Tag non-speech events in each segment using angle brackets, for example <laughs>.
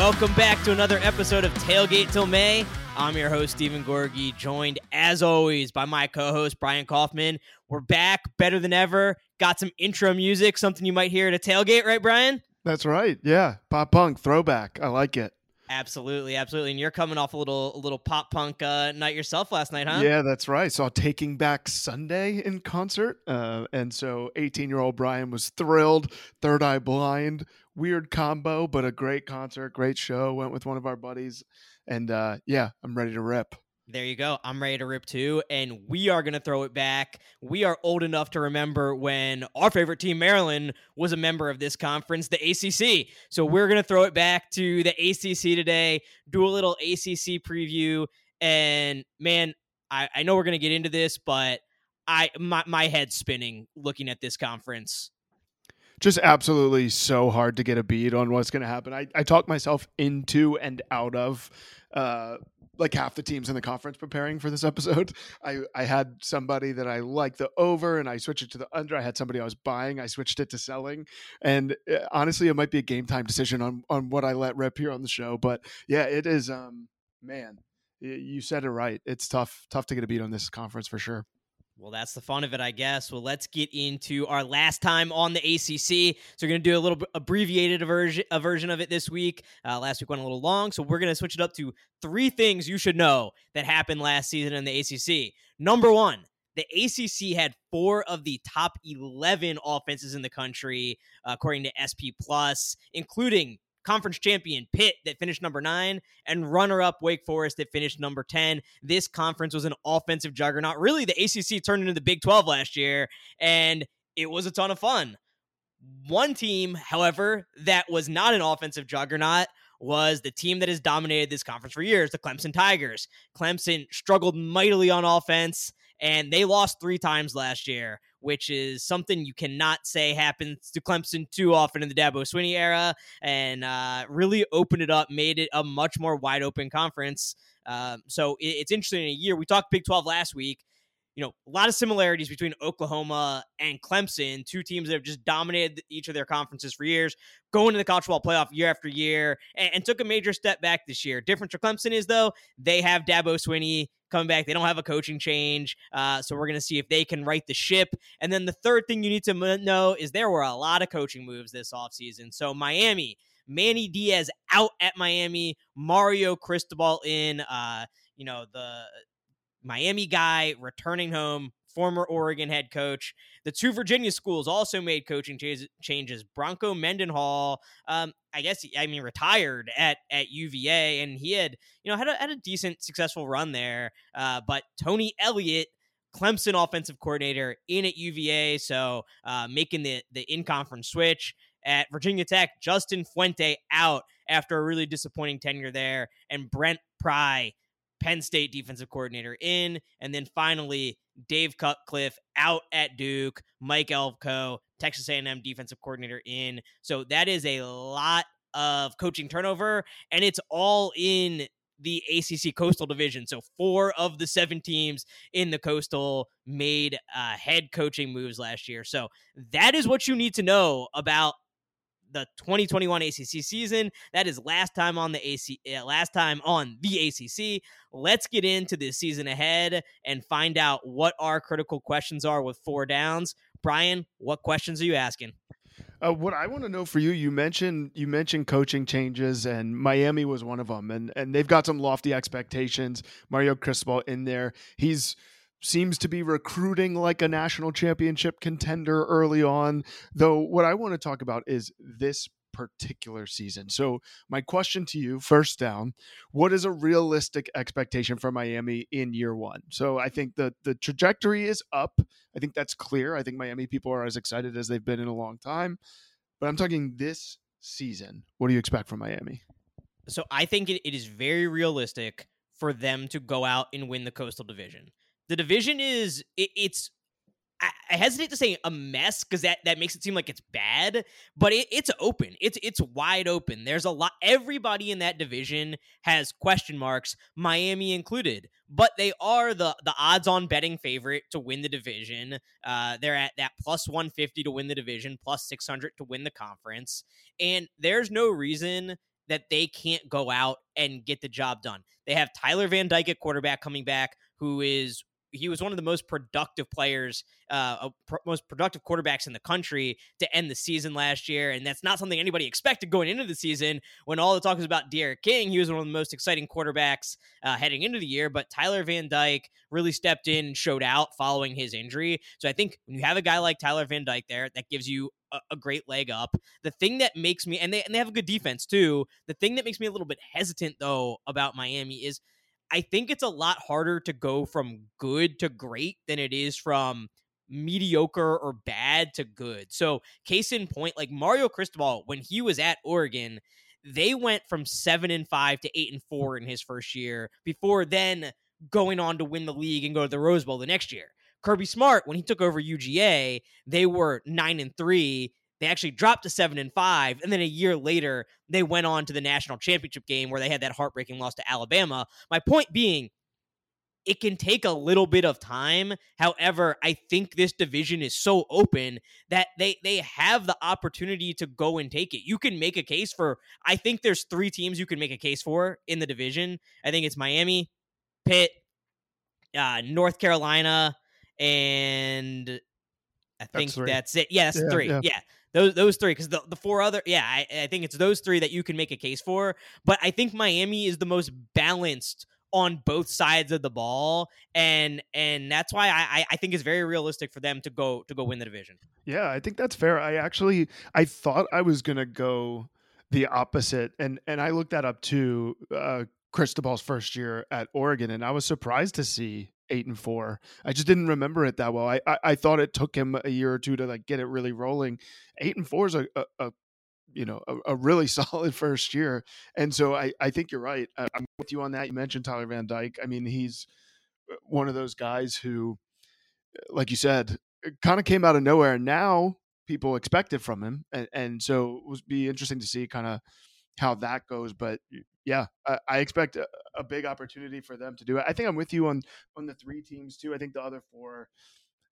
Welcome back to another episode of Tailgate Till May. I'm your host, Stephen Gorgie, joined as always by my co host, Brian Kaufman. We're back better than ever. Got some intro music, something you might hear at a tailgate, right, Brian? That's right. Yeah. Pop punk throwback. I like it. Absolutely, absolutely. And you're coming off a little a little pop punk uh, night yourself last night, huh? Yeah, that's right. Saw Taking Back Sunday in concert. Uh, and so 18 year old Brian was thrilled. Third Eye Blind. Weird combo, but a great concert, great show. Went with one of our buddies. And uh, yeah, I'm ready to rip. There you go. I'm ready to rip too. And we are going to throw it back. We are old enough to remember when our favorite team, Maryland, was a member of this conference, the ACC. So we're going to throw it back to the ACC today, do a little ACC preview. And man, I, I know we're going to get into this, but I my, my head's spinning looking at this conference just absolutely so hard to get a beat on what's going to happen. I, I talk myself into and out of uh, like half the teams in the conference preparing for this episode. <laughs> I, I had somebody that I liked the over and I switched it to the under. I had somebody I was buying. I switched it to selling. And uh, honestly, it might be a game time decision on, on what I let rip here on the show. But yeah, it is, um, man, you said it right. It's tough, tough to get a beat on this conference for sure. Well, that's the fun of it, I guess. Well, let's get into our last time on the ACC. So we're going to do a little abbreviated version, version of it this week. Uh, last week went a little long, so we're going to switch it up to three things you should know that happened last season in the ACC. Number one, the ACC had four of the top 11 offenses in the country, according to SP Plus, including conference champion Pitt that finished number nine, and runner up Wake Forest that finished number 10. This conference was an offensive juggernaut. Really, the ACC turned into the Big 12 last year, and it was a ton of fun. One team, however, that was not an offensive juggernaut was the team that has dominated this conference for years, the Clemson Tigers. Clemson struggled mightily on offense, and they lost three times last year which is something you cannot say happens to Clemson too often in the Dabo Swinney era, and uh, really opened it up, made it a much more wide open conference. Um, so it, it's interesting in a year. We talked Big 12 last week you know, a lot of similarities between Oklahoma and Clemson, two teams that have just dominated each of their conferences for years, going to the college football playoff year after year, and, and took a major step back this year. Different for Clemson is though they have Dabo Swinney coming back. They don't have a coaching change, uh, so we're going to see if they can right the ship. And then the third thing you need to know is there were a lot of coaching moves this offseason. So Miami. Manny Diaz out at Miami, Mario Cristobal in. Uh, you know the Miami guy returning home, former Oregon head coach. The two Virginia schools also made coaching changes. Bronco Mendenhall, um, I guess, I mean, retired at at UVA, and he had, you know, had a, had a decent, successful run there. Uh, but Tony Elliott, Clemson offensive coordinator in at UVA, so uh, making the the in conference switch at Virginia Tech. Justin Fuente out after a really disappointing tenure there, and Brent Pry Penn State defensive coordinator in, and then finally Dave Cutcliffe out at Duke, Mike Elko, Texas A&M defensive coordinator in. So that is a lot of coaching turnover, and it's all in the ACC Coastal Division. So four of the seven teams in the Coastal made uh, head coaching moves last year. So that is what you need to know about the 2021 ACC season. That is last time on the AC, last time on the ACC. Let's get into the season ahead and find out what our critical questions are with four downs. Brian, what questions are you asking? Uh, what I want to know for you, you mentioned you mentioned coaching changes, and Miami was one of them, and and they've got some lofty expectations. Mario Cristobal in there, he's seems to be recruiting like a national championship contender early on. Though, what I want to talk about is this particular season. So, my question to you first down, what is a realistic expectation for Miami in year 1? So, I think the the trajectory is up. I think that's clear. I think Miami people are as excited as they've been in a long time. But I'm talking this season. What do you expect from Miami? So, I think it, it is very realistic for them to go out and win the Coastal Division. The division is it, it's I, hesitate to say a mess because that that makes it seem like it's bad, but it, it's open. It's it's wide open. There's a lot. Everybody in that division has question marks, Miami included. But they are the the odds on betting favorite to win the division. Uh, they're at that plus 150 to win the division, plus 600 to win the conference, and there's no reason that they can't go out and get the job done. They have Tyler Van Dyke at quarterback coming back, who is he was one of the most productive players, uh, pr- most productive quarterbacks in the country to end the season last year, and that's not something anybody expected going into the season. When all the talk was about D'Eriq King, he was one of the most exciting quarterbacks uh, heading into the year. But Tyler Van Dyke really stepped in and showed out following his injury. So I think when you have a guy like Tyler Van Dyke there, that gives you a, great leg up. The thing that makes me, and they and they have a good defense too. The thing that makes me a little bit hesitant though about Miami is I think it's a lot harder to go from good to great than it is from mediocre or bad to good. So, case in point, like Mario Cristobal, when he was at Oregon, they went from seven and five to eight and four in his first year before then going on to win the league and go to the Rose Bowl the next year. Kirby Smart, when he took over UGA, they were nine and three they actually dropped to seven and five, and then a year later they went on to the national championship game where they had that heartbreaking loss to Alabama. My point being, it can take a little bit of time. However, I think this division is so open that they they have the opportunity to go and take it. You can make a case for I think there's three teams you can make a case for in the division. I think it's Miami, Pitt, uh, North Carolina, and I think that's, that's it. Yeah, that's yeah, three. Yeah. yeah those those three because the, the four other yeah I, I think it's those three that you can make a case for but i think miami is the most balanced on both sides of the ball and and that's why I, I think it's very realistic for them to go to go win the division. Yeah i think that's fair. I actually i thought i was gonna go the opposite and and i looked that up too uh Cristobal's first year at Oregon, and I was surprised to see eight and four. I just didn't remember it that well. I, I, I thought it took him a year or two to like get it really rolling. Eight and four is a, a, a you know a, a, really <laughs> solid first year, and so I I think you're right. I, I'm with you on that. You mentioned Tyler Van Dyke. I mean, he's uh, one of those guys who, uh, like you said, kind of came out of nowhere. Now people expect it from him, and, and so it would be interesting to see kind of how that goes. But yeah, I, I expect a, a, big opportunity for them to do it. I think I'm with you on on the three teams too. I think the other four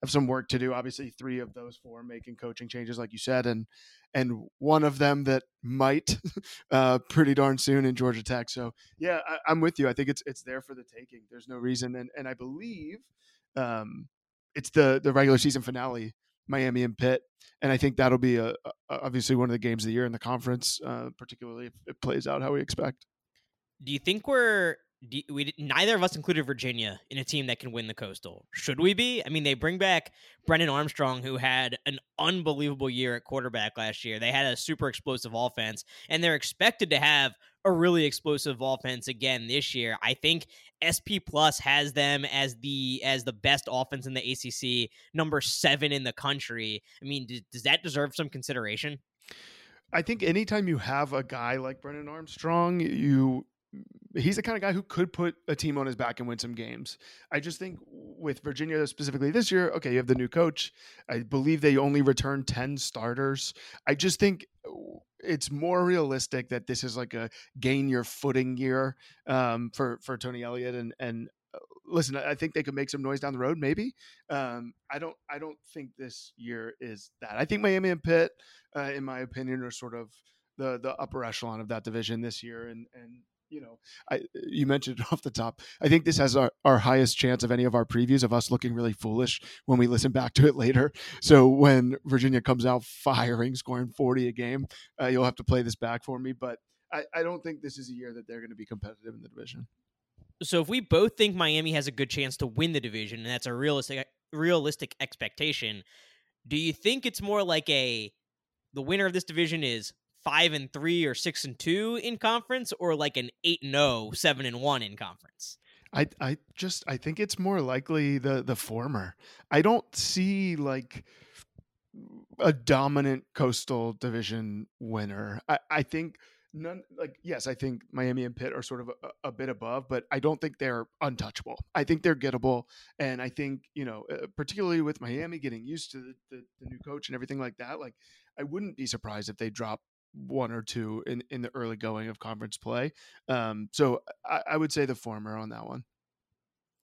have some work to do. Obviously, three of those four making coaching changes, like you said, and and one of them that might <laughs> uh, pretty darn soon in Georgia Tech. So yeah, I, am with you. I think it's it's there for the taking. There's no reason, and and I believe um, it's the the regular season finale Miami and Pitt, and I think that'll be a, a, obviously one of the games of the year in the conference, uh, particularly if it plays out how we expect. Do you think we're do, we neither of us included Virginia in a team that can win the Coastal? Should we be? I mean, they bring back Brennan Armstrong, who had an unbelievable year at quarterback last year. They had a super explosive offense, and they're expected to have a really explosive offense again this year. I think SP Plus has them as the as the best offense in the ACC, number seven in the country. I mean, d- does that deserve some consideration? I think anytime you have a guy like Brennan Armstrong, you he's the kind of guy who could put a team on his back and win some games. I just think with Virginia specifically this year, okay, you have the new coach. I believe they only returned 10 starters. I just think it's more realistic that this is like a gain your footing year um, for for Tony Elliott and and uh, listen, I think they could make some noise down the road. Maybe um, I don't. I don't think this year is that. I think Miami and Pitt, uh, in my opinion, are sort of the the upper echelon of that division this year, and and you know, I you mentioned it <laughs> off the top. I think this has our, our highest chance of any of our previews of us looking really foolish when we listen back to it later. So when Virginia comes out firing, scoring 40 a game, uh, you'll have to play this back for me. But I, I don't think this is a year that they're going to be competitive in the division. So if we both think Miami has a good chance to win the division, and that's a realistic realistic expectation, do you think it's more like a the winner of this division is five and three or six and two in conference, or like an eight and oh, seven and one in conference? I I just I think it's more likely the the former. I don't see like a dominant coastal division winner. I, I think none like yes, I think Miami and Pitt are sort of a, a, bit above, but I don't think they're untouchable. I think they're gettable, and I think you know, uh, particularly with Miami getting used to the, the, the, new coach and everything like that, like I wouldn't be surprised if they drop one or two in in the early going of conference play. Um, so I, I would say the former on that one.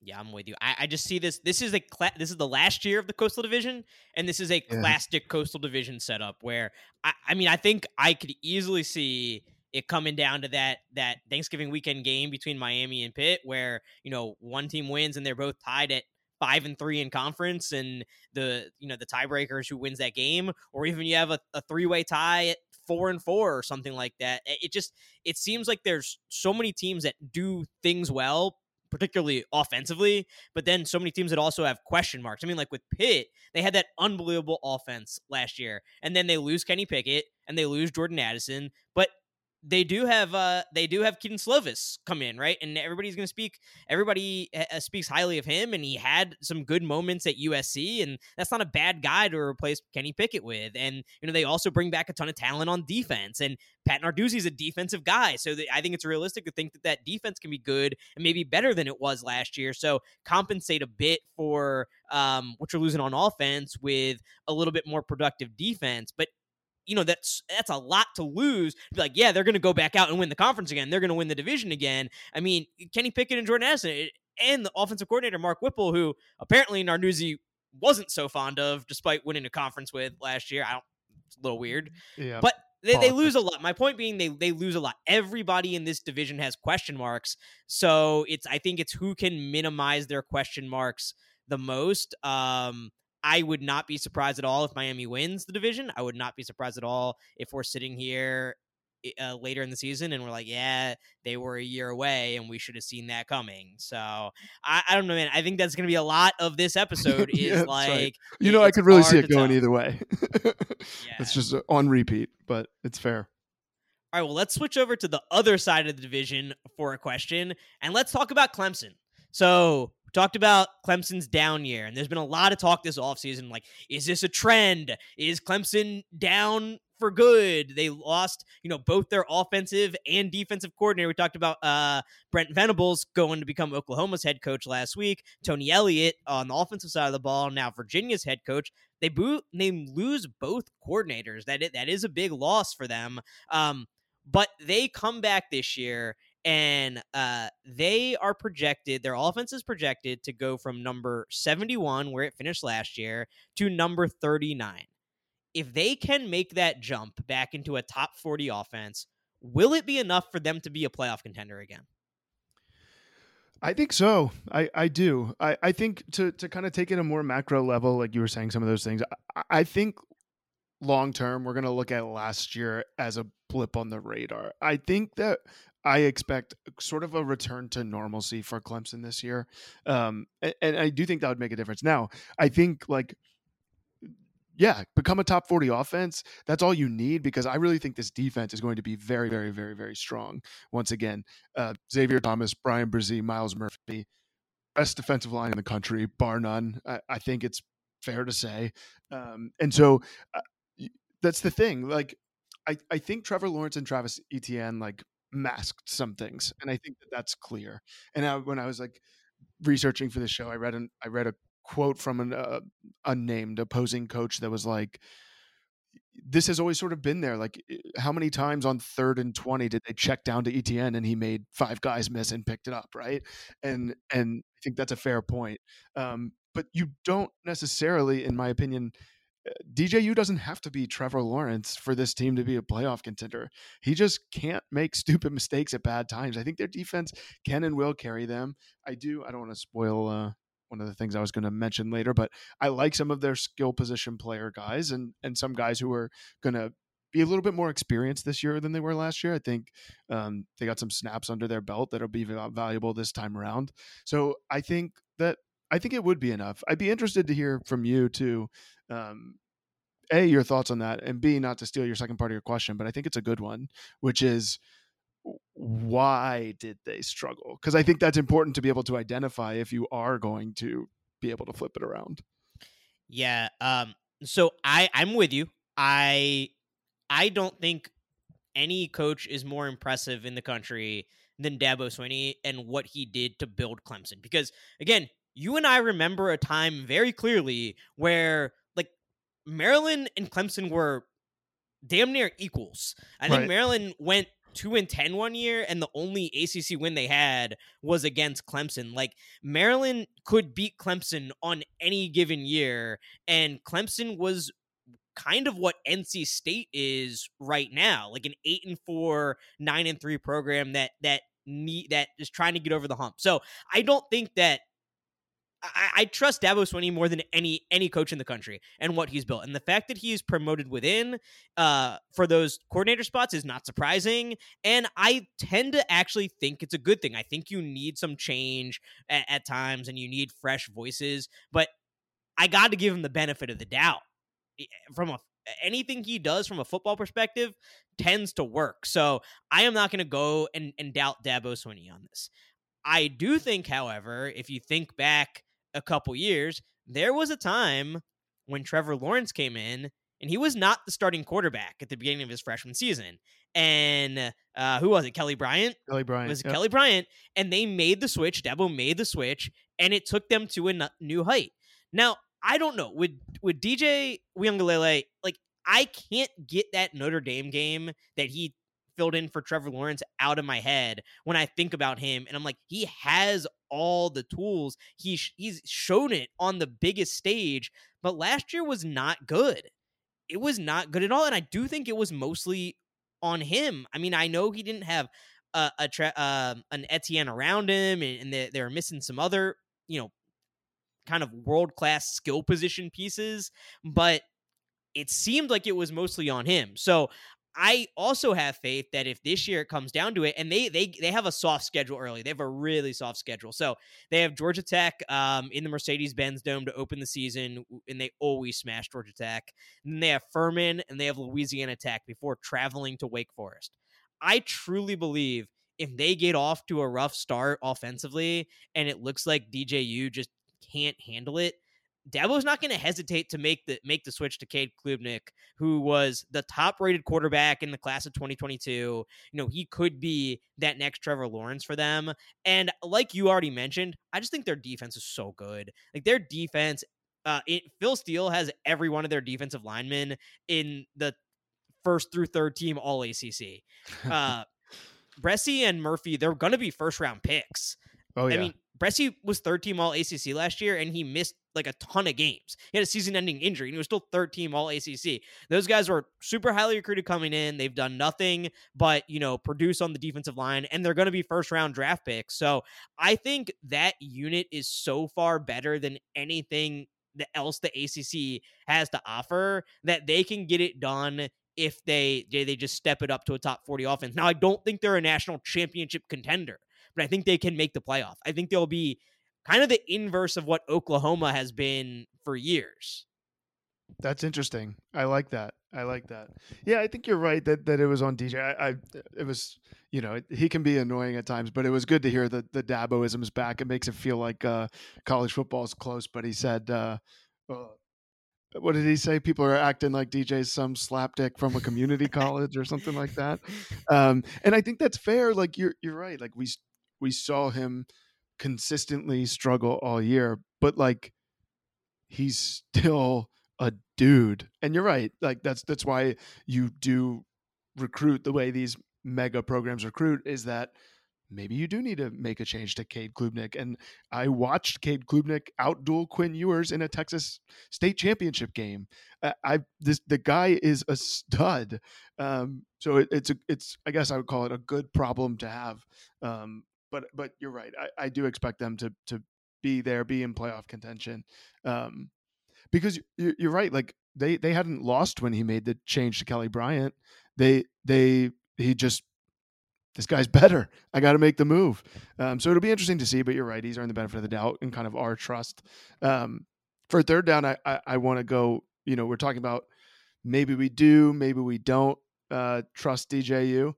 Yeah, I'm with you. I, I just see this. This is a cla- this is the last year of the Coastal Division, and this is a yeah. classic Coastal Division setup where I, I mean I think I could easily see it coming down to that that Thanksgiving weekend game between Miami and Pitt, where you know one team wins and they're both tied at five and three in conference, and the you know the tiebreakers who wins that game, or even you have a, a three way tie at four and four or something like that. It just it seems like there's so many teams that do things well, particularly offensively, but then so many teams that also have question marks. I mean, like with Pitt, they had that unbelievable offense last year, and then they lose Kenny Pickett and they lose Jordan Addison, but they do have uh they do have Kedon Slovis come in right? And everybody's going to speak everybody uh, speaks highly of him and he had some good moments at USC and that's not a bad guy to replace Kenny Pickett with. And you know they also bring back a ton of talent on defense and Pat Narduzzi's a defensive guy so I think it's realistic to think that that defense can be good and maybe better than it was last year. So compensate a bit for um what you're losing on offense with a little bit more productive defense but you know that's that's a lot to lose. Be like, yeah, they're going to go back out and win the conference again. They're going to win the division again. I mean, Kenny Pickett and Jordan Addison eh, and the offensive coordinator Mark Whipple, who apparently Narduzzi wasn't so fond of, despite winning a conference with last year. I don't. It's a little weird. Yeah. But they, they lose a lot. My point being, they they lose a lot. Everybody in this division has question marks, so it's I think it's who can minimize their question marks the most. Um, I would not be surprised at all if Miami wins the division. I would not be surprised at all if we're sitting here uh, later in the season and we're like, yeah, they were a year away and we should have seen that coming. So I, I don't know, man. I think that's going to be a lot of this episode. <laughs> Is yeah, like, right. you know, I could really see it going tell. either way. <laughs> yeah. It's just on repeat, but it's fair. All right, well, let's switch over to the other side of the division for a question, and let's talk about Clemson. So talked about Clemson's down year, and there's been a lot of talk this offseason like, is this a trend? Is Clemson down for good? They lost, you know, both their offensive and defensive coordinator. We talked about uh, Brent Venables going to become Oklahoma's head coach last week. Tony Elliott on the offensive side of the ball, now Virginia's head coach. They boot, they lose both coordinators. That that is a big loss for them. Um, but they come back this year and uh, they are projected their offense is projected to go from number 71 where it finished last year to number 39 if they can make that jump back into a top 40 offense will it be enough for them to be a playoff contender again I think so. I, I do. I, I think to, to kind of take it a more macro level, like you were saying, some of those things, I, I think long term, we're going to look at last year as a blip on the radar. I think that I expect sort of a return to normalcy for Clemson this year. Um, and, and I do think that would make a difference. Now, I think like yeah, become a top 40 offense. That's all you need because I really think this defense is going to be very, very, very, very strong. Once again, uh, Xavier Thomas, Bryan Bresee, Myles Murphy, best defensive line in the country, bar none. I, I think it's fair to say. Um, and so uh, that's the thing. Like, I, I think Trevor Lawrence and Travis Etienne like masked some things, and I think that that's clear. And I, when I was like researching for the show, I read an I read a quote from an uh, unnamed opposing coach that was like, "This has always sort of been there. Like, how many times on third and twenty did they check down to Etienne and he made five guys miss and picked it up, right? And and I think that's a fair point. Um, but you don't necessarily, in my opinion, DJU doesn't have to be Trevor Lawrence for this team to be a playoff contender. He just can't make <laughs> stupid mistakes at bad times. I think their defense can and will carry them. I do. I don't want to spoil uh, one of the things I was going to mention later, but I like some of their skill position player guys and and some guys who are going to be a little bit more experienced this year than they were last year. I think um, they got some snaps under their belt that'll be valuable this time around. So I think that I think it would be enough. I'd be interested to hear from you too um, a your thoughts on that and b not to steal your second part of your question but i think it's a good one which is why did they struggle? Because i think that's important to be able to identify if you are going to be able to flip it around. Yeah um so i i'm with you. I i don't think any coach is more impressive in the country than Dabo Swinney and what he did to build Clemson because again you and I remember a time very clearly where like Maryland and Clemson were damn near equals. I think. Maryland went two and 10 one year, and the only ACC win they had was against Clemson. Like Maryland could beat Clemson on any given year, and Clemson was kind of what NC State is right now, like an eight and four, nine and three program that that need that is trying to get over the hump. So I don't think that I, I, trust Dabo Swinney more than any any coach in the country and what he's built. And the fact that he's promoted within uh, for those coordinator spots is not surprising. And I tend to actually think it's a good thing. I think you need some change at, at times and you need fresh voices. But I got to give him the benefit of the doubt. From a anything he does from a football perspective tends to work. So I am not going to go and, and doubt Dabo Swinney on this. I do think, however, if you think back a couple years, there was a time when Trevor Lawrence came in and he was not the starting quarterback at the beginning of his freshman season. And uh, who was it? Kelly Bryant. Kelly Bryant. It was yep. Kelly Bryant, and they made the switch. Dabo made the switch, and it took them to a new height. Now I don't know with with DJ Uiagalelei, like I can't get that Notre Dame game that he filled in for Trevor Lawrence out of my head when I think about him. And I'm like, he has all the tools. He he's shown it on the biggest stage, but last year was not good. It was not good at all, and I do think it was mostly on him. I mean, I know he didn't have a, a tra- uh, an Etienne around him, and, and they, they were missing some other, you know, kind of world class skill position pieces, but it seemed like it was mostly on him. So I also have faith that if this year it comes down to it, and they they they have a soft schedule early, they have a really soft schedule. So they have Georgia Tech um, in the Mercedes Benz Dome to open the season, and they always smash Georgia Tech. And they have Furman and they have Louisiana Tech before traveling to Wake Forest. I truly believe if they get off to a rough start offensively, and it looks like DJU just can't handle it, Dabo's not going to hesitate to make the make the switch to Cade Klubnik, who was the top rated quarterback in the class of 2022. You know, he could be that next Trevor Lawrence for them. And like you already mentioned, I just think their defense is so good. Like their defense, uh, it, Phil Steele has every one of their defensive linemen in the first through third team All ACC. <laughs> Uh, Bresee and Murphy, they're going to be first round picks. Oh yeah. I mean, Bresee was third team All ACC last year, and he missed like a ton of games. He had a season-ending injury, and he was still third team All ACC. Those guys were super highly recruited coming in. They've done nothing but you know produce on the defensive line, and they're going to be first-round draft picks. So I think that unit is so far better than anything else the ACC has to offer that they can get it done if they they just step it up to a top 40 offense. Now I don't think they're a national championship contender but I think they can make the playoff. I think they'll be kind of the inverse of what Oklahoma has been for years. That's interesting. I like that. I like that. Yeah, I think you're right that, that it was on DJ. I, I it was you know he can be annoying at times, but it was good to hear that the Daboisms back. It makes it feel like uh, college football is close. But he said, uh, uh, what did he say? People are acting like DJ's some slapdick from a community college or something like that. <laughs> Um, and I think that's fair. Like you're you're right. Like we we saw him consistently struggle all year, but like he's still a dude. And you're right. Like that's that's why you do recruit the way these mega programs recruit is that maybe you do need to make a change to Cade Klubnik. And I watched Cade Klubnik outduel Quinn Ewers in a Texas state championship game. I, this the guy is a stud. Um, so it, it's a it's I guess I would call it a good problem to have um, but but you're right. I, I do expect them to to be there, be in playoff contention, um, because you're, you're right. Like they they hadn't lost when he made the change to Kelly Bryant. They they he just this guy's <laughs> better. I got to make the move. Um, so it'll be interesting to see. But you're right. He's earned the benefit of the doubt and kind of our trust. Um, for third down, I I, I want to go. You know, we're talking about maybe we do, maybe we don't uh, trust DJU.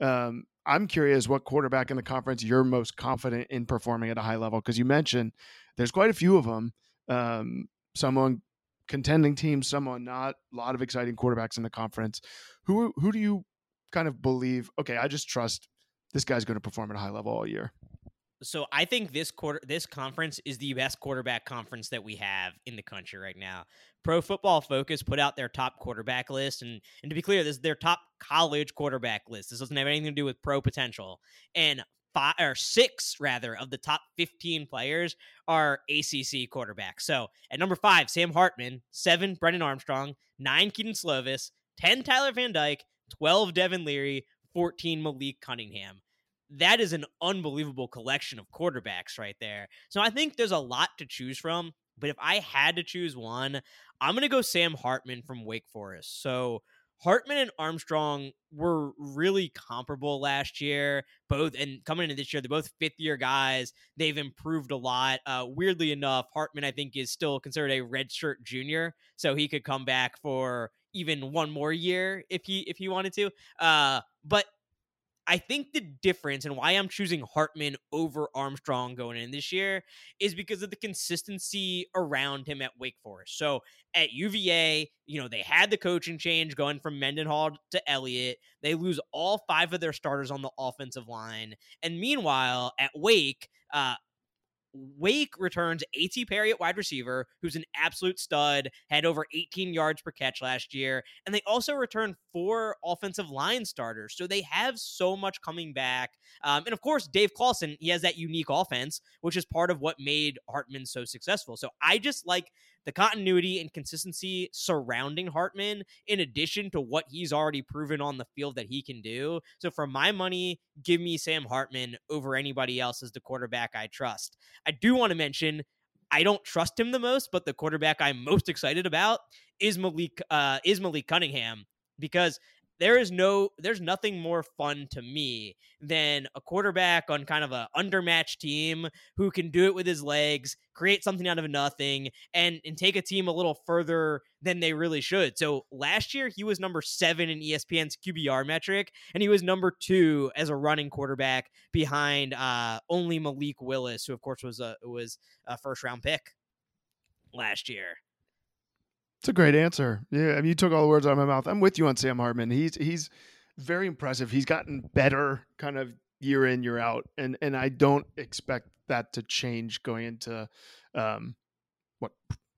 Um, I'm curious what quarterback in the conference you're most confident in performing at a high level because you mentioned there's quite a few of them. Um, someone contending teams, some on not. A lot of exciting quarterbacks in the conference. Who who do you kind of believe? Okay, I just trust this guy's going to perform at a high level all year. So I think this quarter, this conference is the best quarterback conference that we have in the country right now. Pro Football Focus put out their top quarterback list, and and to be clear, this is their top college quarterback list. This doesn't have anything to do with pro potential. And five or six rather of the top 15 players are ACC quarterbacks. So at number five, Sam Hartman, seven, Brennan Armstrong, nine, Kedon Slovis, 10, Tyler Van Dyke, 12, Devin Leary, 14, Malik Cunningham. That is an unbelievable collection of quarterbacks right there. So I think there's a lot to choose from. But if I had to choose one, I'm going to go Sam Hartman from Wake Forest. So Hartman and Armstrong were really comparable last year. Both and coming into this year, they're both fifth year guys. They've improved a lot. Uh, weirdly enough, Hartman I think is still considered a redshirt junior, so he could come back for even one more year if he if he wanted to. Uh, but I think the difference and why I'm choosing Hartman over Armstrong going in this year is because of the consistency around him at Wake Forest. So at UVA, you know, they had the coaching change going from Mendenhall to Elliott. They lose all five of their starters on the offensive line. And meanwhile, at Wake, uh, Wake returns A.T. Perry at wide receiver, who's an absolute stud, had over 18 yards per catch last year. And they also return four offensive line starters. So they have so much coming back. Um, and of course, Dave Clawson, he has that unique offense, which is part of what made Hartman so successful. So I just like the continuity and consistency surrounding Hartman, in addition to what he's already proven on the field that he can do. So for my money, give me Sam Hartman over anybody else as the quarterback I trust. I do want to mention I don't trust him the most, but the quarterback I'm most excited about is Malik uh, is Malik Cunningham because there is no there's nothing more fun to me than a quarterback on kind of a undermatched team who can do it with his legs create something out of nothing and and take a team a little further than they really should. So last year he was number seven in espn's qbr metric and he was number two as a running quarterback behind uh only malik willis who of course was a was a first round pick last year it's a great answer. Yeah, I mean, you took all the words out of my mouth. I'm with you on Sam Hartman. He's he's very impressive. He's gotten better, kind of year in year out, and and I don't expect that to change going into um, what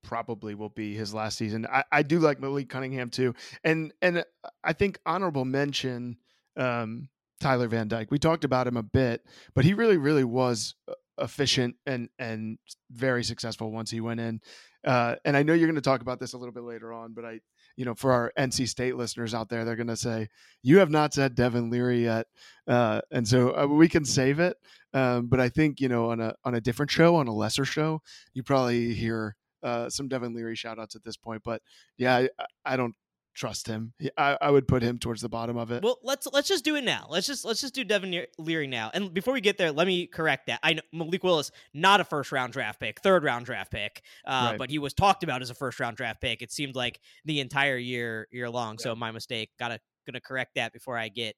probably will be his last season. I, I do like Malik Cunningham too, and and I think honorable mention um, Tyler Van Dyke. We talked about him a bit, but he really really was uh, efficient and and very successful once he went in. Uh, and I know you're going to talk about this a little bit later on, but I, you know, for our NC State listeners out there, they're going to say you have not said Devin Leary yet, uh, and so uh, we can save it. Um, but I think you know on a on a different show, on a lesser show, you probably hear uh, some Devin Leary shout outs at this point. But yeah, I, I don't trust him. I, I would put him towards the bottom of it. Well, let's let's just do it now. Let's just let's just do Devin Leary now. And before we get there, let me correct that. I know Malik Willis not a first round draft pick, third round draft pick, uh, right. but he was talked about as a first round draft pick. It seemed like the entire year year long. Yeah. So my mistake. Gotta gonna correct that before I get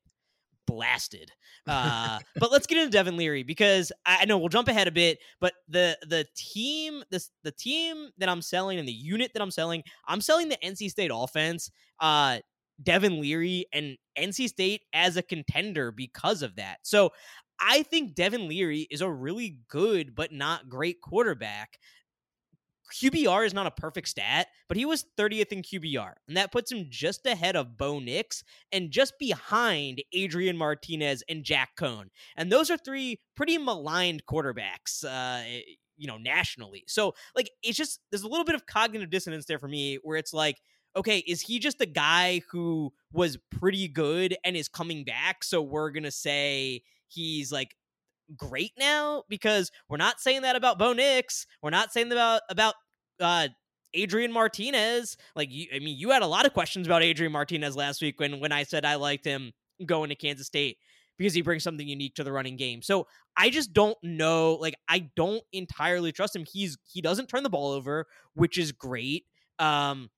blasted. Uh, <laughs> but let's get into Devin Leary because I know we'll jump ahead a bit, but the the team this the team that I'm selling and the unit that I'm selling, I'm selling the NC State offense. Uh, Devin Leary and NC State as a contender because of that. So I think Devin Leary is a really good but not great quarterback. QBR is not a perfect stat, but he was 30th in QBR, and that puts him just ahead of Bo Nix and just behind Adrian Martinez and Jack Coan. And those are three pretty maligned quarterbacks, uh, eh, you know, nationally. So, like, it's just there's a little bit of cognitive dissonance there for me where it's like, okay, is he just a guy who was pretty good and is coming back? So we're going to say he's like great now because we're not saying that about Bo Nix. We're not saying about about uh Adrian Martinez. Like you, I mean, you had a lot of questions about Adrian Martinez last week when when I said I liked him going to Kansas State because he brings something unique to the running game. So I just don't know. Like I don't entirely trust him. He's he doesn't turn the ball over, which is great. Um,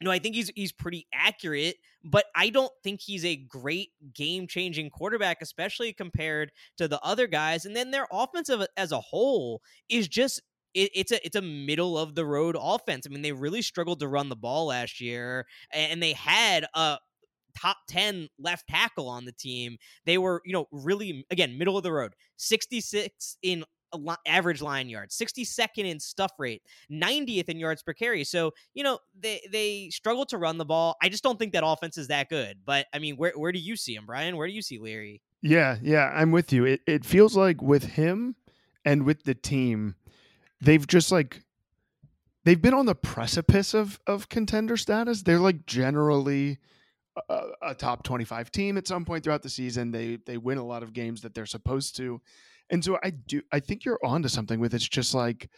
no, I think he's he's pretty accurate, but I don't think he's a great game changing quarterback, especially compared to the other guys. And then their offensive as a whole is just it, it's a it's a middle of the road offense. I mean, they really struggled to run the ball last year, and they had a top 10 left tackle on the team. They were, you know, really again, middle of the road. 66 in average line yards, 62nd in stuff rate, 90th in yards per carry. So, you know, they they struggle to run the ball. I just don't think that offense is that good. But I mean, where where do you see him, Brian? Where do you see Leary? Yeah, yeah, I'm with you. It it feels like with him and with the team, they've just like they've been on the precipice of of contender status. They're like generally a, a, top 25 team at some point throughout the season. They they win a lot of games that they're supposed to. And so I do I think you're onto something with it's just like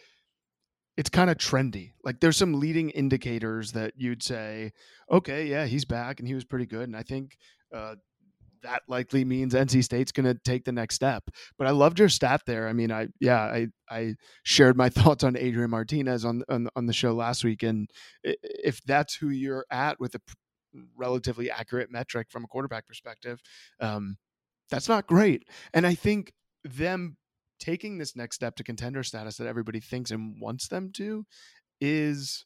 it's kind of trendy. Like there's some leading indicators that you'd say, okay, yeah, he's back and he was pretty good. And I think uh, that likely means NC State's going to take the next step. But I loved your stat there. I mean, I yeah, I I shared my <laughs> thoughts on Adrian Martinez on on, on the show last week, and if that's who you're at with a relatively accurate metric from a quarterback perspective, um, that's not great. And I think them taking this next step to contender status that everybody thinks and wants them to is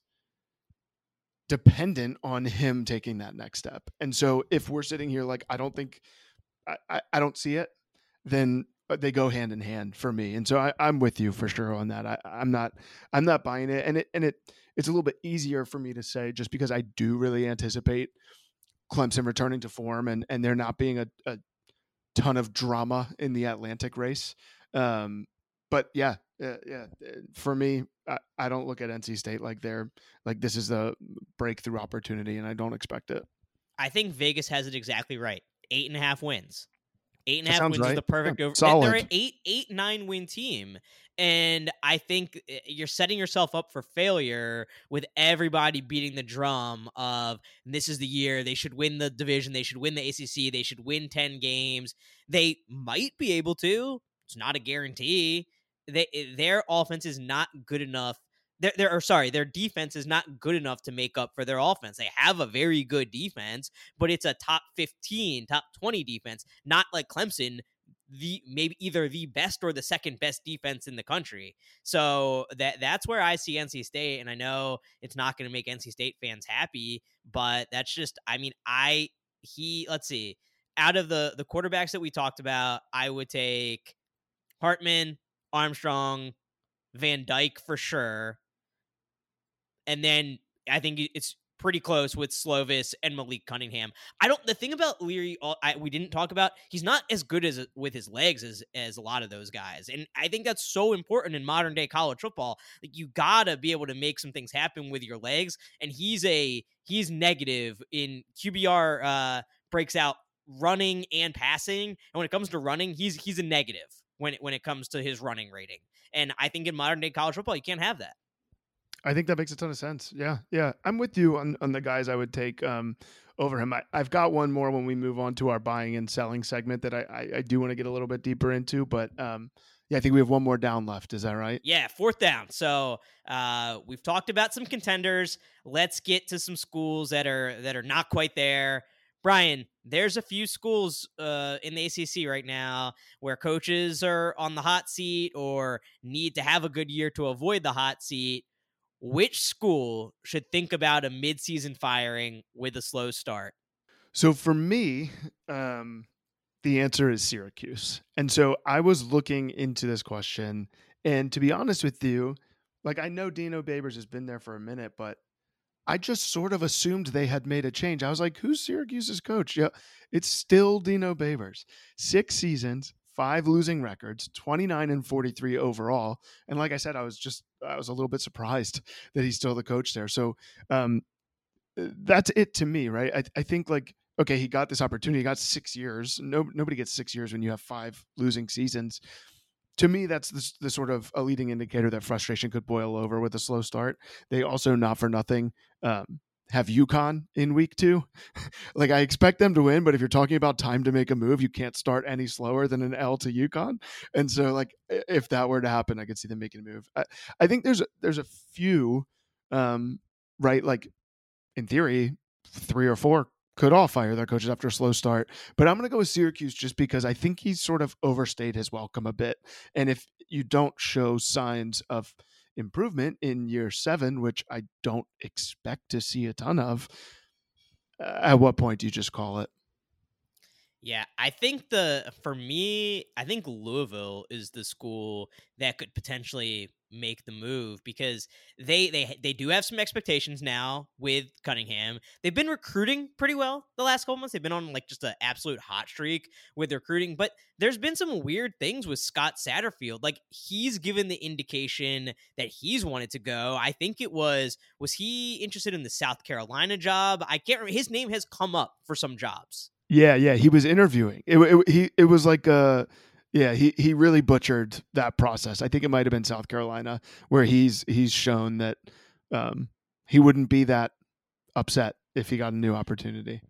dependent on him taking that next step. And so if we're sitting here like I don't think I, I, I don't see it, then uh, they go hand in hand for me. And so I, I'm with you for sure on that. I, I'm not I'm not buying it. And it and it it's a little bit easier for me to say just because I do really anticipate Clemson returning to form and and there not being a, a ton of drama in the Atlantic race. Um, but yeah, uh, yeah, uh, for me, I, I don't look at NC State like they're like this is a breakthrough opportunity, and I don't expect it. I think Vegas has it exactly right. Eight and a half wins. Eight and a half wins right. is the perfect yeah, over. Solid. They're an eight, eight, nine win team, and I think eh, you're setting yourself up for failure with everybody beating the drum of this is the year they should win the division, they should win the ACC, they should win ten games. They might be able to. It's not a guarantee they eh, their offense is not good enough. They're, they're or sorry, their defense is not good enough to make up for their offense. They have a very good defense, but it's a top 15, top 20 defense, not like Clemson, the maybe either the best or the second best defense in the country. So that that's where I see NC State, and I know it's not going to make NC State fans happy, but that's just I mean I he let's see out of the the quarterbacks that we talked about, I would take Hartman, Armstrong, Van Dyke for sure. And then I think it's pretty close with Slovis and Malik Cunningham. I don't. The thing about Leary, I, we didn't talk about. He's not as good as with his legs as as a lot of those guys, and I think that's so important in modern day college football. Like you gotta be able to make some things happen with your legs, and he's a he's negative in QBR. Uh, breaks out running and passing, and when it comes to running, he's he's a negative when it, when it comes to his running rating. And I think in modern day college football, you can't have that. I think that makes a ton of sense. Yeah, yeah, I'm with you on on the guys I would take um, over him. I, have got one more when we move on to our buying and selling segment that I I, I do want to get a little bit deeper into, but um, yeah, I think we have one more down left. Is that right? Yeah, fourth down. So uh, we've talked about some contenders. Let's get to some schools that are that are not quite there. Brian, there's a few schools uh, in the ACC right now where coaches are on the hot seat or need to have a good year to avoid the hot seat. Which school should think about a midseason firing with a slow start? So for me, um, the answer is Syracuse. And so I was looking into this question. And to be honest with you, like I know Dino Babers has been there for a minute, but I just sort of assumed they had made a change. I was like, who's Syracuse's coach? Yeah, it's still Dino Babers. Six seasons, five losing records, 29 and 43 overall. And like I said, I was just, I was a little bit surprised <laughs> that he's still the coach there. So um, uh, that's it to me, right? I, I think like, okay, he got this opportunity. He got six years. No, nobody gets six years when you have five losing seasons to me, that's the, the, sort of a leading indicator that frustration could boil over with a slow start. They also, not for nothing, um, have UConn in week two. <laughs> like I expect them to win, but if you're talking about time to make a move, you can't start any slower than an L to UConn. And so, like if that were to happen, I could see them making a move. I, I think there's a, there's a few, um, right? Like in theory, three or four could all fire their coaches after a slow start. But I'm going to go with Syracuse just because I think he's sort of overstayed his welcome a bit. And if you don't show signs of improvement in year seven, which I don't expect to see a ton of, uh, at what point do you just call it? Yeah, I think the for me, I think Louisville is the school that could potentially make the move because they they they do have some expectations now with Cunningham. They've been recruiting pretty well the last couple months. They've been on like just an absolute hot streak with recruiting, but there's been some weird things with Scott Satterfield. Like he's given the indication that he's wanted to go. I think it was was he interested in the South Carolina job? I can't remember. His name has come up for some jobs. Yeah, yeah, he was interviewing. It, it he it was like uh yeah, he he really butchered that process. I think it might have been South Carolina where he's he's shown that um he wouldn't be that upset if he got a new opportunity.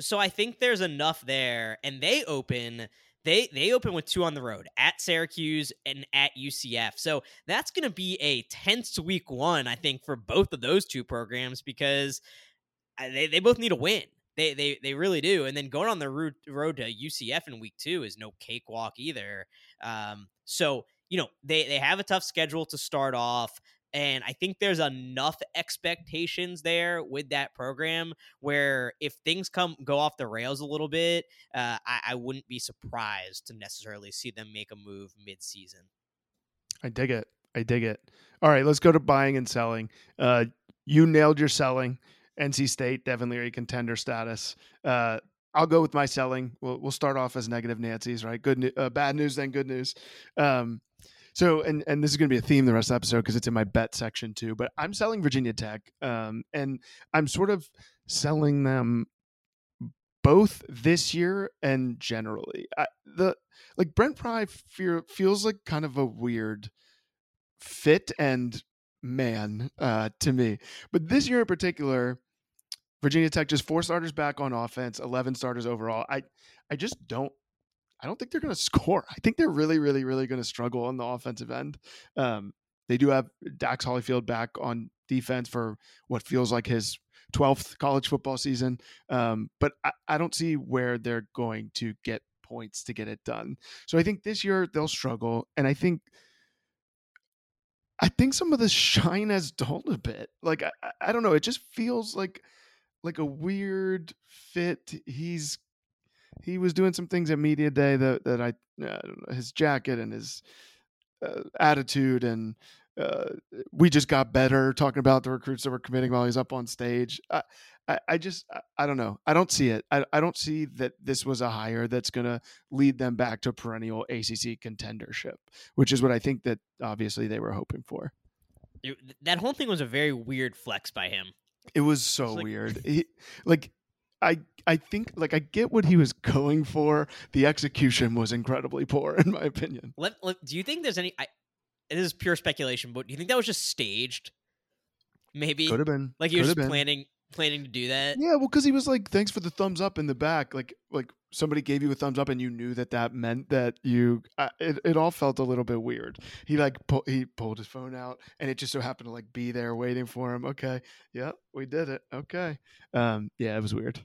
So I think there's enough there and they open they they open with two on the road at Syracuse and at UCF. So that's going to be a tense week 1 I think for both of those two programs because uh, they they both need a win. They they they really do. And then going on the road to UCF in week two is no cakewalk either. Um, so you know they they have a tough schedule to start off. And I think there's enough expectations there with that program where if things come go off the rails a little bit, uh, I, I wouldn't be surprised to necessarily see them make a move mid-season. I dig it. I dig it. All right, let's go to buying and selling. Uh, you nailed your selling. NC State, Devin Leary contender status. Uh, I'll go with my selling. We'll, we'll start off as negative Nancy's, right? Good, uh, bad news, then good news. Um, so, and and this is going to be a theme the rest of the episode because it's in my bet section too. But I'm selling Virginia Tech, um, and I'm sort of selling them both this year and generally. I, the like Brent Pry fear, feels like kind of a weird fit and man uh, to me. But this year in particular, Virginia Tech just four starters back on offense, 11 starters overall. I I just don't I don't think they're going <laughs> to score. I think they're really really really going to struggle on the offensive end. Um, they do have Dax Hollifield back on defense for what feels like his 12th college football season. Um, but I, I don't see where they're going to get points to get it done. So I think this year they'll struggle. And I think I think some of the <laughs> shine has dulled a bit. Like I, I don't know. It just feels like like a weird fit. He's he was doing some things at media day that that I, know, his jacket and his uh, attitude and uh, we just got better talking about the recruits that were committing while he's up on stage. I, I, I just I, I, don't know. I don't see it. I, I don't see that this was a hire that's going to lead them back to perennial ACC contendership, which is what I think that obviously they were hoping for. that whole thing was a very weird flex by him. It was so like, weird. <laughs> He, like I I think like I get what he was going for. The execution was incredibly poor, <laughs> in my opinion. Let, let, do you think there's any? I, this is pure speculation, but do you think that was just staged? Maybe could have been. Like he was planning planning to do that. Yeah, well, because he was like, "Thanks for the thumbs up in the back." Like like somebody gave you a thumbs up, and you knew that that meant that you. Uh, it it all felt a little bit weird. He like pu- he pulled his phone out, and it just so happened to like be there waiting for him. Okay, yeah, we did it. Okay, um, yeah, it was weird.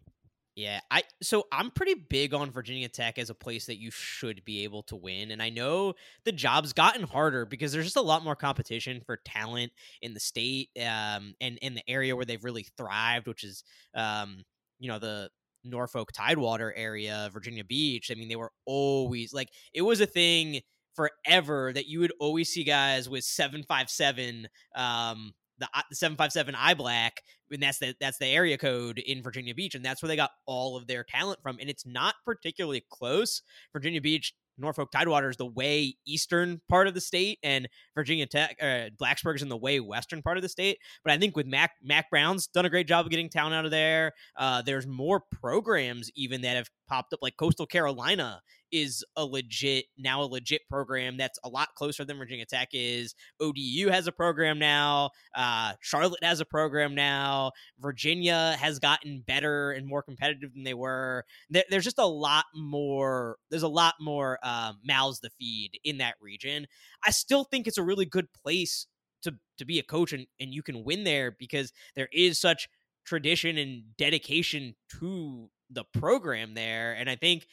Yeah, I so I'm pretty big on Virginia Tech as a place that you should be able to win, and I know the job's gotten harder because there's just a lot more competition for talent in the state, um, and in the area where they've really thrived, which is, um, you know, the Norfolk Tidewater area, Virginia Beach. I mean, they were always like it was a thing forever that you would always see guys with seven five seven um the, uh, the 757 I black and that's the that's the area code in Virginia Beach and that's where they got all of their talent from and it's not particularly close. Virginia Beach Norfolk Tidewater is the way eastern part of the state, and Virginia Tech, uh, Blacksburg is in the way western part of the state. But I think with Mac, Mack Brown's done a great job of getting talent out of there. Uh, there's more programs even that have popped up, like Coastal Carolina is a legit now a legit program that's a lot closer than Virginia Tech is. ODU has a program now. Uh, Charlotte has a program now. Virginia has gotten better and more competitive than they were. There, there's just a lot more. There's a lot more um, mouths to feed in that region. I still think it's a really good place to to be a coach and, and you can win there because there is such tradition and dedication to the program there. And I think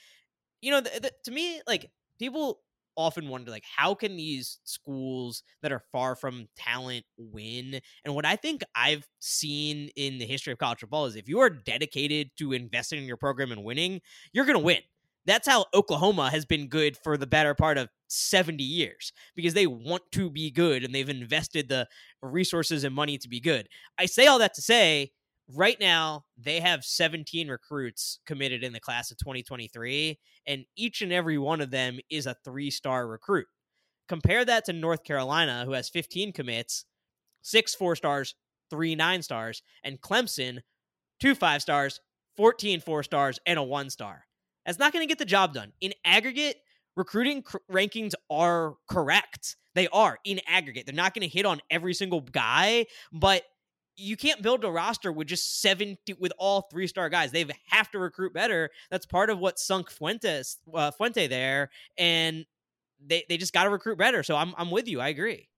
you know, the, the, to me, like people often wonder like how can these schools that are far from talent win and what i think i've seen in the history of college football is if you are dedicated to investing in your program and winning you're going to win That's how Oklahoma has been good for the better part of 70 years because they want to be good and they've invested the resources and money to be good. I say all that to say right now they have 17 recruits committed in the class of 2023 and each and every one of them is a 3-star recruit. Compare that to North Carolina who has 15 commits, 6 4 stars, 3 9 stars and Clemson 2 5 stars, 14 4 stars and a 1 star. That's not going to get the job done. In aggregate, recruiting cr- rankings are correct. They are in aggregate. They're not going to hit on every single guy, but you can't build a roster with just 70 with all three star guys. They have to recruit better. That's part of what sunk Fuentes uh, Fuente there, and they they just got to recruit better. So I'm I'm with you. I agree.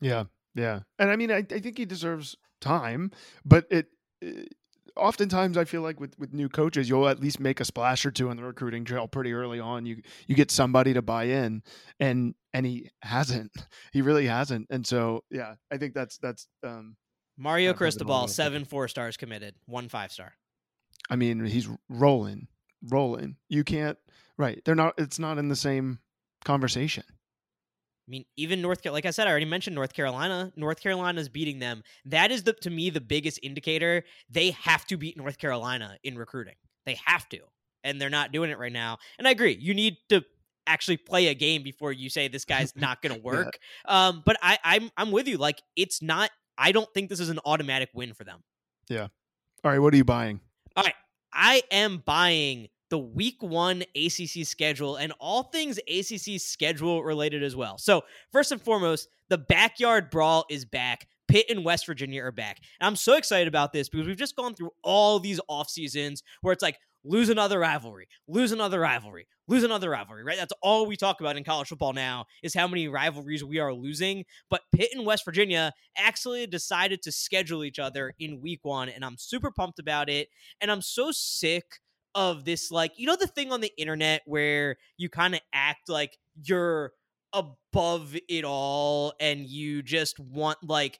Yeah, yeah, and I mean I, I think he deserves time, but it, it oftentimes I feel like with, with new coaches, you'll at least make a splash or two on the recruiting trail pretty early on. You you get somebody to buy in, and and he hasn't. <laughs> He really hasn't. And so yeah, I think that's that's um, Mario Cristobal seven four stars committed, one five star. I mean, he's rolling, rolling. You can't right. They're not. It's not in the same conversation. I mean, even North Carolina, like I said, I already mentioned North Carolina. North Carolina is beating them. That is the to me the biggest indicator. They have to beat North Carolina in recruiting. They have to, and they're not doing it right now. And I agree. You need to actually play a game before you say this guy's not going <laughs> to work. yeah. Um, but I, I'm I'm with you. Like it's not. I don't think this is an automatic win for them. Yeah. All right. What are you buying? All right. I am buying the week one ACC schedule and all things ACC schedule related as well. So, first and foremost, the backyard brawl is back. Pitt and West Virginia are back. And I'm so excited about this because we've just gone through all these off seasons where it's like, lose another rivalry, lose another rivalry, lose another rivalry, right? That's all we talk about in college football now is how many rivalries we are losing. But Pitt and West Virginia actually decided to schedule each other in week one, and I'm super pumped about it. And I'm so sick of this like you know the thing on the internet where you kind of act like you're above it all and you just want like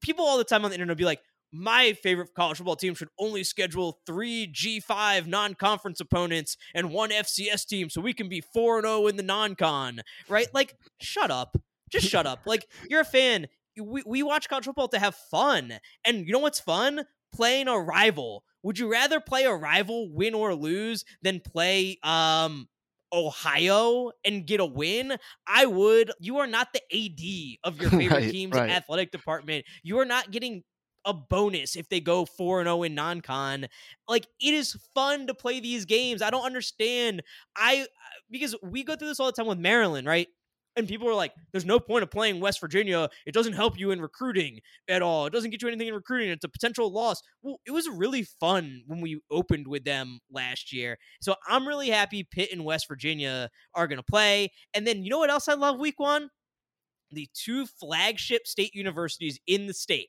people all the time on the internet be like my favorite college football team should only schedule three G5 non conference opponents and one FCS team so we can be 4 0 in the non con, right? Like, shut up. Just shut up. Like, you're a fan. We, we watch college football to have fun. And you know what's fun? Playing a rival would you rather play a rival, win or lose, than play um Ohio and get a win, I would. You are not the AD of your <laughs> favorite right, team's right. athletic department. You are not getting a bonus if they go 4 0 in non con. Like, it is fun to play these games. I don't understand. I, because we go through this all the time with Maryland, right? And people are like, there's no point of playing West Virginia. It doesn't help you in recruiting at all. It doesn't get you anything in recruiting. It's a potential loss. Well, it was really fun when we opened with them last year. So I'm really happy Pitt and West Virginia are going to play. And then you know what else I love week one? The two flagship state universities in the state,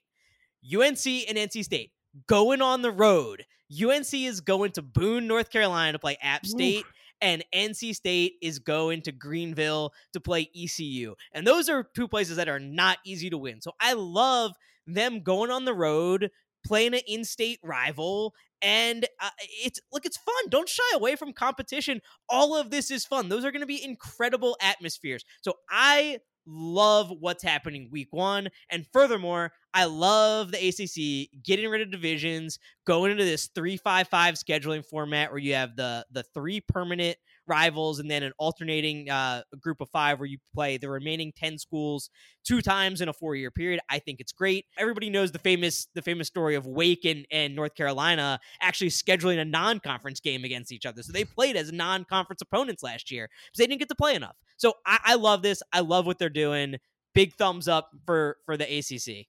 UNC and NC State, going on the road. UNC is going to Boone, North Carolina to play App State. And NC State is going to Greenville to play ECU. And those are two places that are not easy to win. So I love them going on the road, playing an in-state rival and uh, it's look it's fun don't shy away from competition all of this is fun those are going to be incredible atmospheres so i love what's happening week one. And furthermore, I love the ACC getting rid of divisions, going into this 355 scheduling format where you have the the three permanent rivals and then an alternating uh, group of five where you play the remaining 10 schools two times in a four year period. I think it's great. Everybody knows the famous the famous story of wake and, and north carolina actually scheduling a non-conference game against each other. So they played as non-conference opponents last year because they didn't get to play enough so I, I love this i love what they're doing big thumbs up for for the acc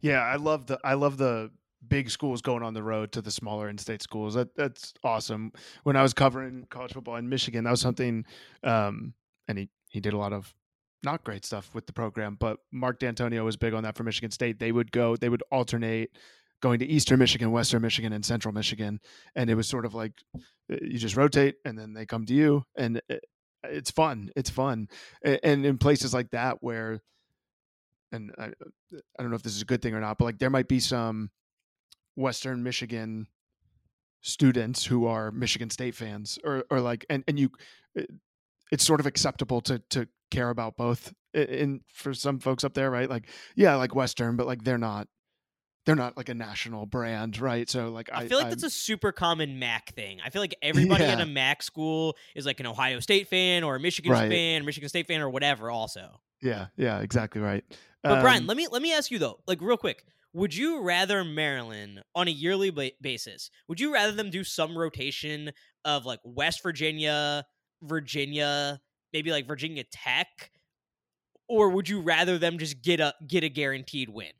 yeah i love the i love the big schools going on the road to the smaller in-state schools. That that's awesome. When I was covering college football in Michigan, that was something. Um, and he he did a lot of not great stuff with the program, but Mark Dantonio was big on that for Michigan State. They would go, they would alternate going to Eastern Michigan, Western Michigan, and Central Michigan, and it was sort of like uh, you just rotate, and then they come to you, and it, it's fun. It's fun, and in places like that where, and I, I don't know if this is a good thing or not, but like there might be some Western Michigan students who are Michigan State fans, or or like, and and you, eh, it's sort of acceptable to to care about both. And for some folks up there, right? Like, yeah, like Western, but like they're not they're not like a national brand, right? So like I, I feel like I'm, that's a super common MAC thing. I feel like everybody yeah. at a MAC school is like an Ohio State fan or a Michigan right. fan, Michigan State fan or whatever. Also, yeah, yeah, exactly right. But um, Brian, let me let me ask you though, like real quick, would you rather Maryland on a yearly ba- basis? Would you rather them do some rotation of like West Virginia, Virginia, maybe like Virginia Tech, or would you rather them just get a get a guaranteed win?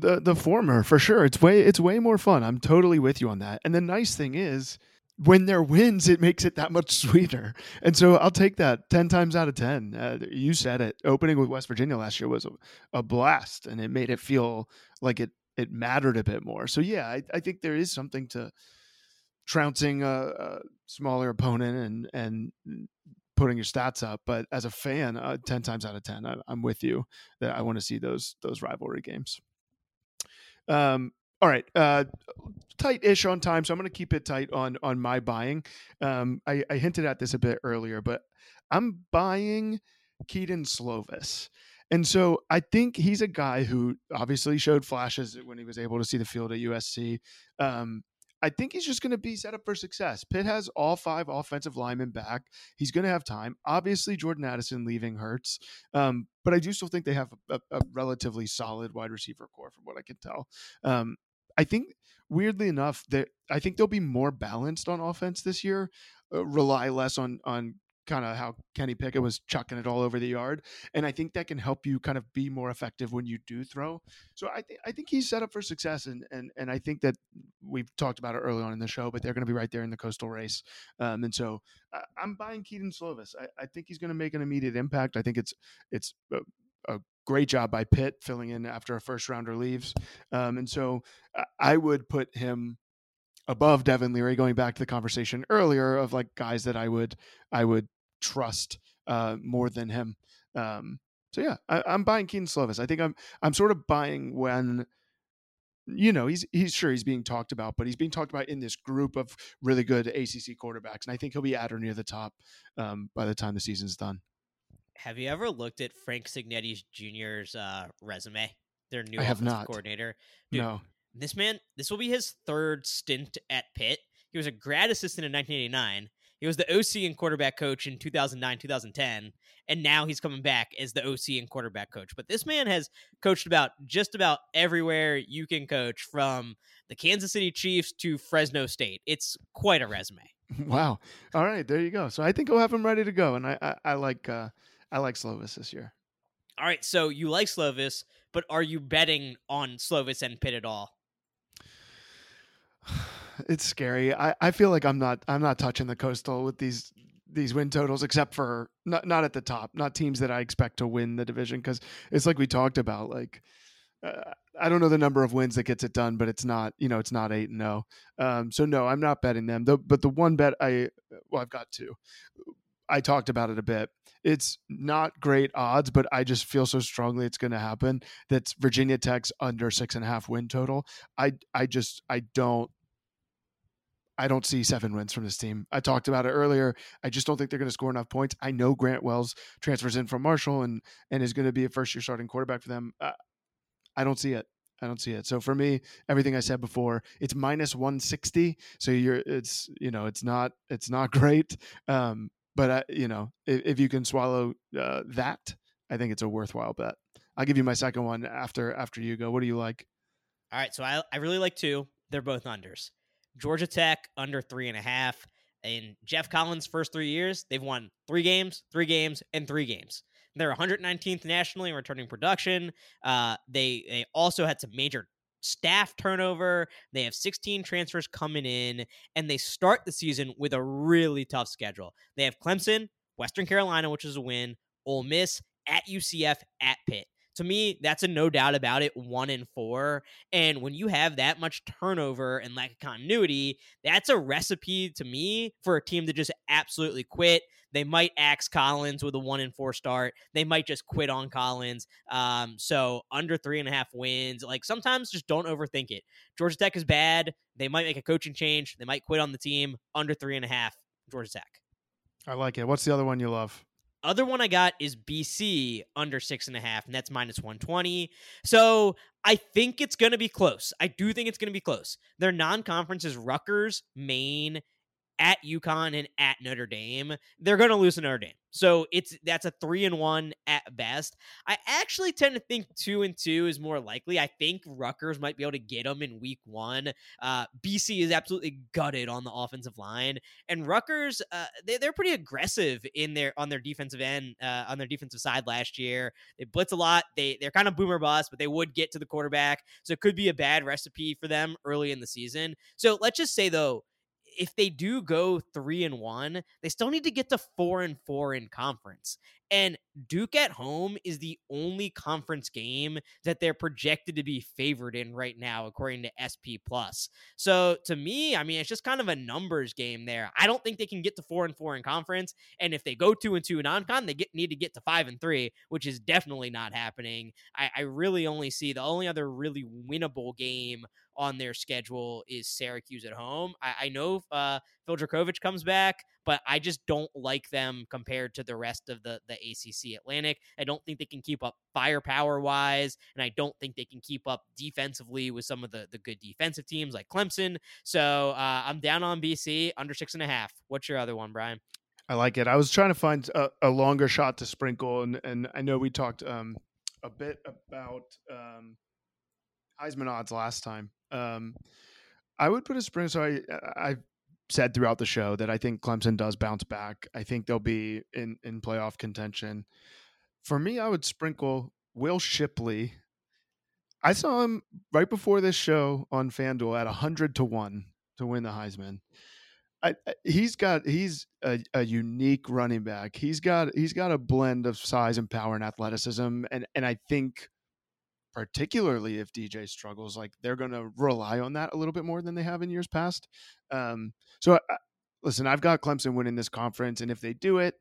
The the former for sure. It's way it's way more fun. I'm totally with you on that. And the nice thing is when there wins, it makes it that much <laughs> sweeter. And so I'll take that 10 times out of 10. Uh, you said it. Opening with West Virginia last year was a, a, blast and it made it feel like it, it mattered a bit more. So, yeah, I, I think there is something to trouncing a, a, smaller opponent and, and putting your stats up. But as a fan, uh, 10 times out of 10, I, am with you that I want to see those, those rivalry games. Um, all right, uh, tight-ish on time, so I'm going to keep it tight on on my buying. Um, I, I hinted at this a bit earlier, but I'm buying Kedon Slovis. And so I think he's a guy who obviously showed flashes when he was able to see the field at USC. Um, I think he's just going to be set up for success. Pitt has all five offensive linemen back. He's going to have time. Obviously, Jordan Addison leaving hurts, um, but I do still think they have a, a, relatively solid wide receiver core, from what I can tell. Um, I think weirdly enough that I think they'll be more balanced on offense this year, uh, rely less on on kind of how Kenny Pickett was chucking it all over the yard, and I think that can help you kind of be more effective when you do throw. So I think I think he's set up for success, and and and I think that we've talked about it early on in the show, but they're going to be right there in the coastal race, um, and so I, am buying Kedon Slovis. I, I think he's going to make an immediate impact. I think it's it's. A, great job by Pitt filling in after a first rounder leaves. Um, and so I would put him above Devin Leary, going back to the conversation earlier of like guys that I would I would trust uh, more than him. Um, so yeah, I, am buying Kedon Slovis. I think I'm I'm sort of buying when you know he's he's sure he's being talked about, but he's being talked about in this group of really good ACC quarterbacks, and I think he'll be at or near the top um, by the time the season's done. Have you ever looked at Frank Cignetti Jr.'s uh, resume? Their new I have not. coordinator. Dude, no, this man, this will be his third stint at Pitt. He was a grad assistant in 1989. He was the OC and quarterback coach in 2009, 2010, and now he's coming back as the OC and quarterback coach. But this man has coached about just about everywhere you can coach, from the Kansas City Chiefs to Fresno State. It's quite a resume. <laughs> Wow! All right, there you go. So I think we'll have him ready to go, and I I, I like uh, I like Slovis this year. All right, so you like Slovis, but are you betting on Slovis and Pitt at all? <sighs> <sighs> <sighs> It's scary. I, I feel like I'm not I'm not touching the coastal with these these win totals except for not not at the top, not teams that I expect to win the division because it's like we talked about like uh, I don't know the number of wins that gets it done, but it's not, you know, it's not eight and no. Um, so no, I'm not betting them. The, but the one bet I, well, I've got two. I talked about it a bit. It's not great odds, but I just feel so strongly it's going to happen. That's Virginia Tech's under six and a half win total. I I just I don't I don't see seven wins from this team. I talked about it earlier. I just don't think they're going to score enough points. I know Grant Wells transfers in from Marshall and and is going to be a first year starting quarterback for them. Uh, I don't see it. I don't see it. So for me, everything I said before, it's minus 160. So you're, it's, you know, it's not, it's not <laughs> great. Um, but I, you know, if, if you can swallow uh, that, I think it's a worthwhile bet. I'll give you my second one after after you go. What do you like? All right, so I I really like two. They're both unders. Georgia Tech under three and a half. In Geoff Collins' first three years, they've won three games, three games, and three games. They're 119th nationally in returning production. Uh, they they also had some major staff turnover. They have 16 transfers coming in, and they start the season with a really tough schedule. They have Clemson, Western Carolina, which is a win, Ole Miss, at UCF, at Pitt. To me, that's a no doubt about it, one in four. And when you have that much turnover and lack of continuity, that's a recipe to me for a team to just absolutely quit. They might axe Collins with a one in four start. They might just quit on Collins. Um, so under three and a half wins. Like sometimes just don't overthink it. Georgia Tech is bad. They might make a coaching change. They might quit on the team. Under three and a half, Georgia Tech. I like it. What's the other one you love? Other one I got is BC under six and a half, and that's minus 120. So I think it's going to be close. I do think it's going to be close. Their non conference is Rutgers, Maine, at UConn and at Notre Dame, they're going to lose to Notre Dame. So it's that's a three and one at best. I actually tend to think two and two is more likely. I think Rutgers might be able to get them in week one. Uh, BC is absolutely gutted on the offensive line, and Rutgers uh, they, they're pretty aggressive in their on their defensive end uh, on their defensive side last year. They blitz a lot. They they're kind of boomer bust, but they would get to the quarterback, so it could be a bad recipe for them early in the season. So let's just say though if they do go three and one, they still need to get to four and four in conference. And Duke at home is the only conference game that they're projected to be favored in right now, according to SP Plus. So to me, I mean, it's just kind of a numbers game there. I don't think they can get to four and four in conference. And if they go two and two in non-con, they get need to get to five and three, which is definitely not happening. I, I really only see the only other really winnable game on their schedule is Syracuse at home. I, I know uh, Phil comes back, but I just don't like them compared to the rest of the the ACC Atlantic. I don't think they can keep up firepower wise, and I don't think they can keep up defensively with some of the the good defensive teams like Clemson. So uh, I'm down on BC under six and a half. What's your other one, Brian? I like it. I was trying to find a, a longer shot to sprinkle, and and I know we talked um, a bit about um, Heisman odds last time. Um, I would put a spring. So I I said throughout the show that I think Clemson does bounce back. I think they'll be in in playoff contention. For me, I would sprinkle Will Shipley. I saw him right before this show on FanDuel at hundred to one to win the Heisman. I, he's got he's a, a, unique running back. He's got he's got a blend of size and power and athleticism, and and I think particularly if DJ struggles, like they're going to rely on that a little bit more than they have in years past. Um, so, uh, listen, I've got Clemson winning this conference, and if they do it,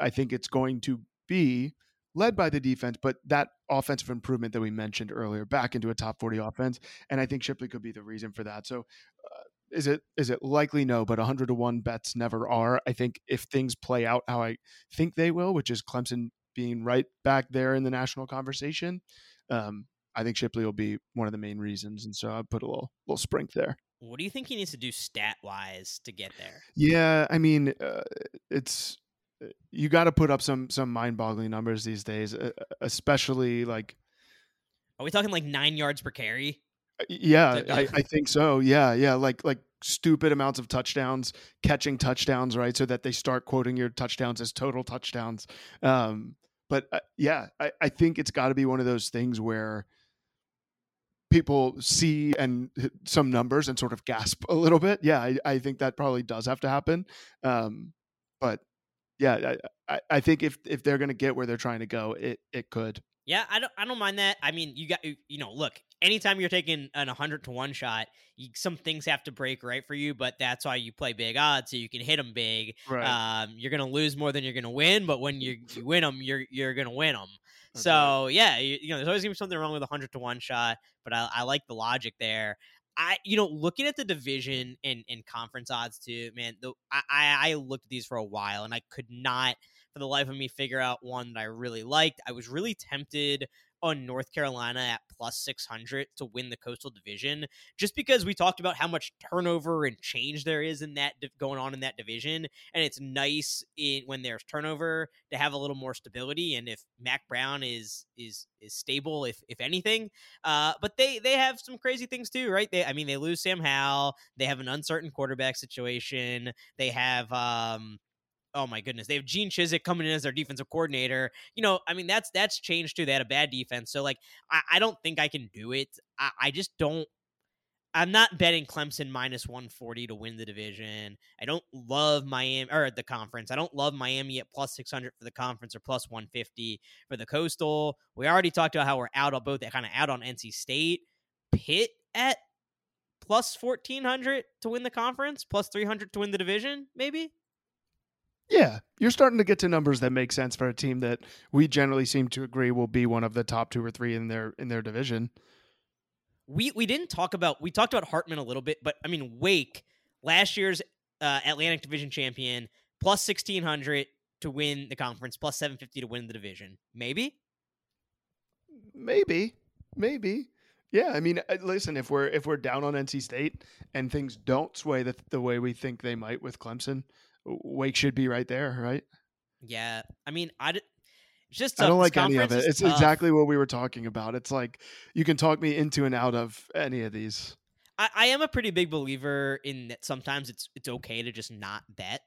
I think it's going to be led by the defense, but that offensive improvement that we mentioned earlier back into a top 40 offense. And I think Shipley could be the reason for that. So, uh, is it is it likely no but 100 to 1 bets never are i think if things play out how i think they will which is clemson being right back there in the national conversation um, I think Shipley will be one of the main reasons, and so I put a little little sprink there. What do you think he needs to do stat wise to get there? Yeah, I mean, uh, it's uh, you got to put up some some mind boggling numbers these days, uh, especially like. Are we talking like nine yards per carry? Uh, yeah, I, I think so. Yeah, yeah, like like stupid amounts of touchdowns, catching touchdowns, right? So that they start quoting your touchdowns as total touchdowns. Um, but uh, yeah, I, I think it's got to be one of those things where people see and some numbers and sort of gasp a little bit. Yeah, I, I think that probably does have to happen. Um, but yeah, I, I think if if they're going to get where they're trying to go, it it could. Yeah, I don't I don't mind that. I mean, you got you know, look, anytime you're taking an 100 to 1 shot, you, some things have to break right for you, but that's why you play big odds so you can hit them big. Right. Um, you're going to lose more than you're going to win, but when you, you win them, you're you're going to win them. So yeah, you, you, know, there's always gonna be something wrong with a hundred to one shot, but I, I like the logic there. I, you know, looking at the division and, and conference odds too, man. The, I, I looked at these for a while and I could not, for the life of me, figure out one that I really liked. I was really tempted on North Carolina at plus 600 to win the Coastal Division, just because we talked about how much turnover and change there is in that going on in that division, and it's nice in, when there's turnover to have a little more stability. And if Mack Brown is is is stable, if if anything, uh, but they they have some crazy things too, right? They I mean they lose Sam Howell, they have an uncertain quarterback situation, they have um oh my goodness, they have Gene Chizik coming in as their defensive coordinator. You know, I mean, that's that's changed too. They had a bad defense, so like, I, I don't think I can do it. I, I just don't. I'm not betting Clemson minus 140 to win the division. I don't love Miami or the conference. I don't love Miami at plus 600 for the conference or plus 150 for the coastal. We already talked about how we're out on both, that kind of out on NC State. Pitt at plus 1400 to win the conference, plus 300 to win the division, maybe. Yeah, you're starting to get to numbers that make sense for a team that we generally seem to agree will be one of the top two or three in their in their division. We we didn't talk about we talked about Hartman a little bit, but I mean Wake last year's uh, Atlantic Division champion plus sixteen hundred to win the conference, plus seven fifty to win the division. Maybe, maybe, maybe. Yeah, I mean, uh, listen, if we're if we're down on NC State and things don't sway the, the way we think they might with Clemson, Wake should be right there, right? Yeah, I mean, I d- just I don't like any of it. It's tough. exactly what we were talking about. It's like you can talk me into and out of any of these. I, I am a pretty big believer in that. Sometimes it's it's okay to just not bet.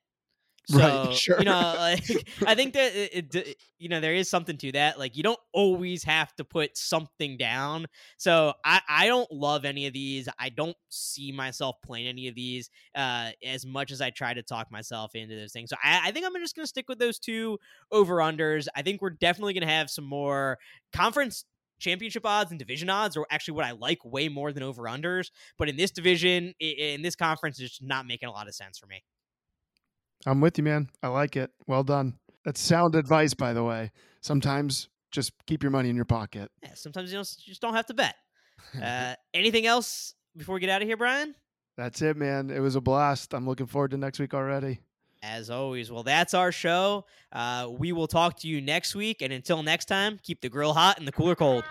So, Right, sure. You know, like <laughs> <laughs> I think that it, it, you know there is something to that. Like you don't always have to put something down. So I I don't love any of these. I don't see myself playing any of these uh, as much as I try to talk myself into those things. So I, I think I'm just gonna stick with those two over unders. I think we're definitely gonna have some more conference championship odds and division odds are actually what I like way more than over unders. But in this division, in this conference, it's just not making a lot of sense for me. I'm with you, man. I like it. Well done. That's sound advice, by the way. Sometimes just keep your money in your pocket. Yeah, sometimes you, don't, you just don't have to bet. <laughs> Uh, anything else before we get out of here, Brian? That's it, man. It was a blast. I'm looking forward to next week already. As always, well, that's our show. Uh, we will talk to you next week. And until next time, keep the grill hot and the cooler cold.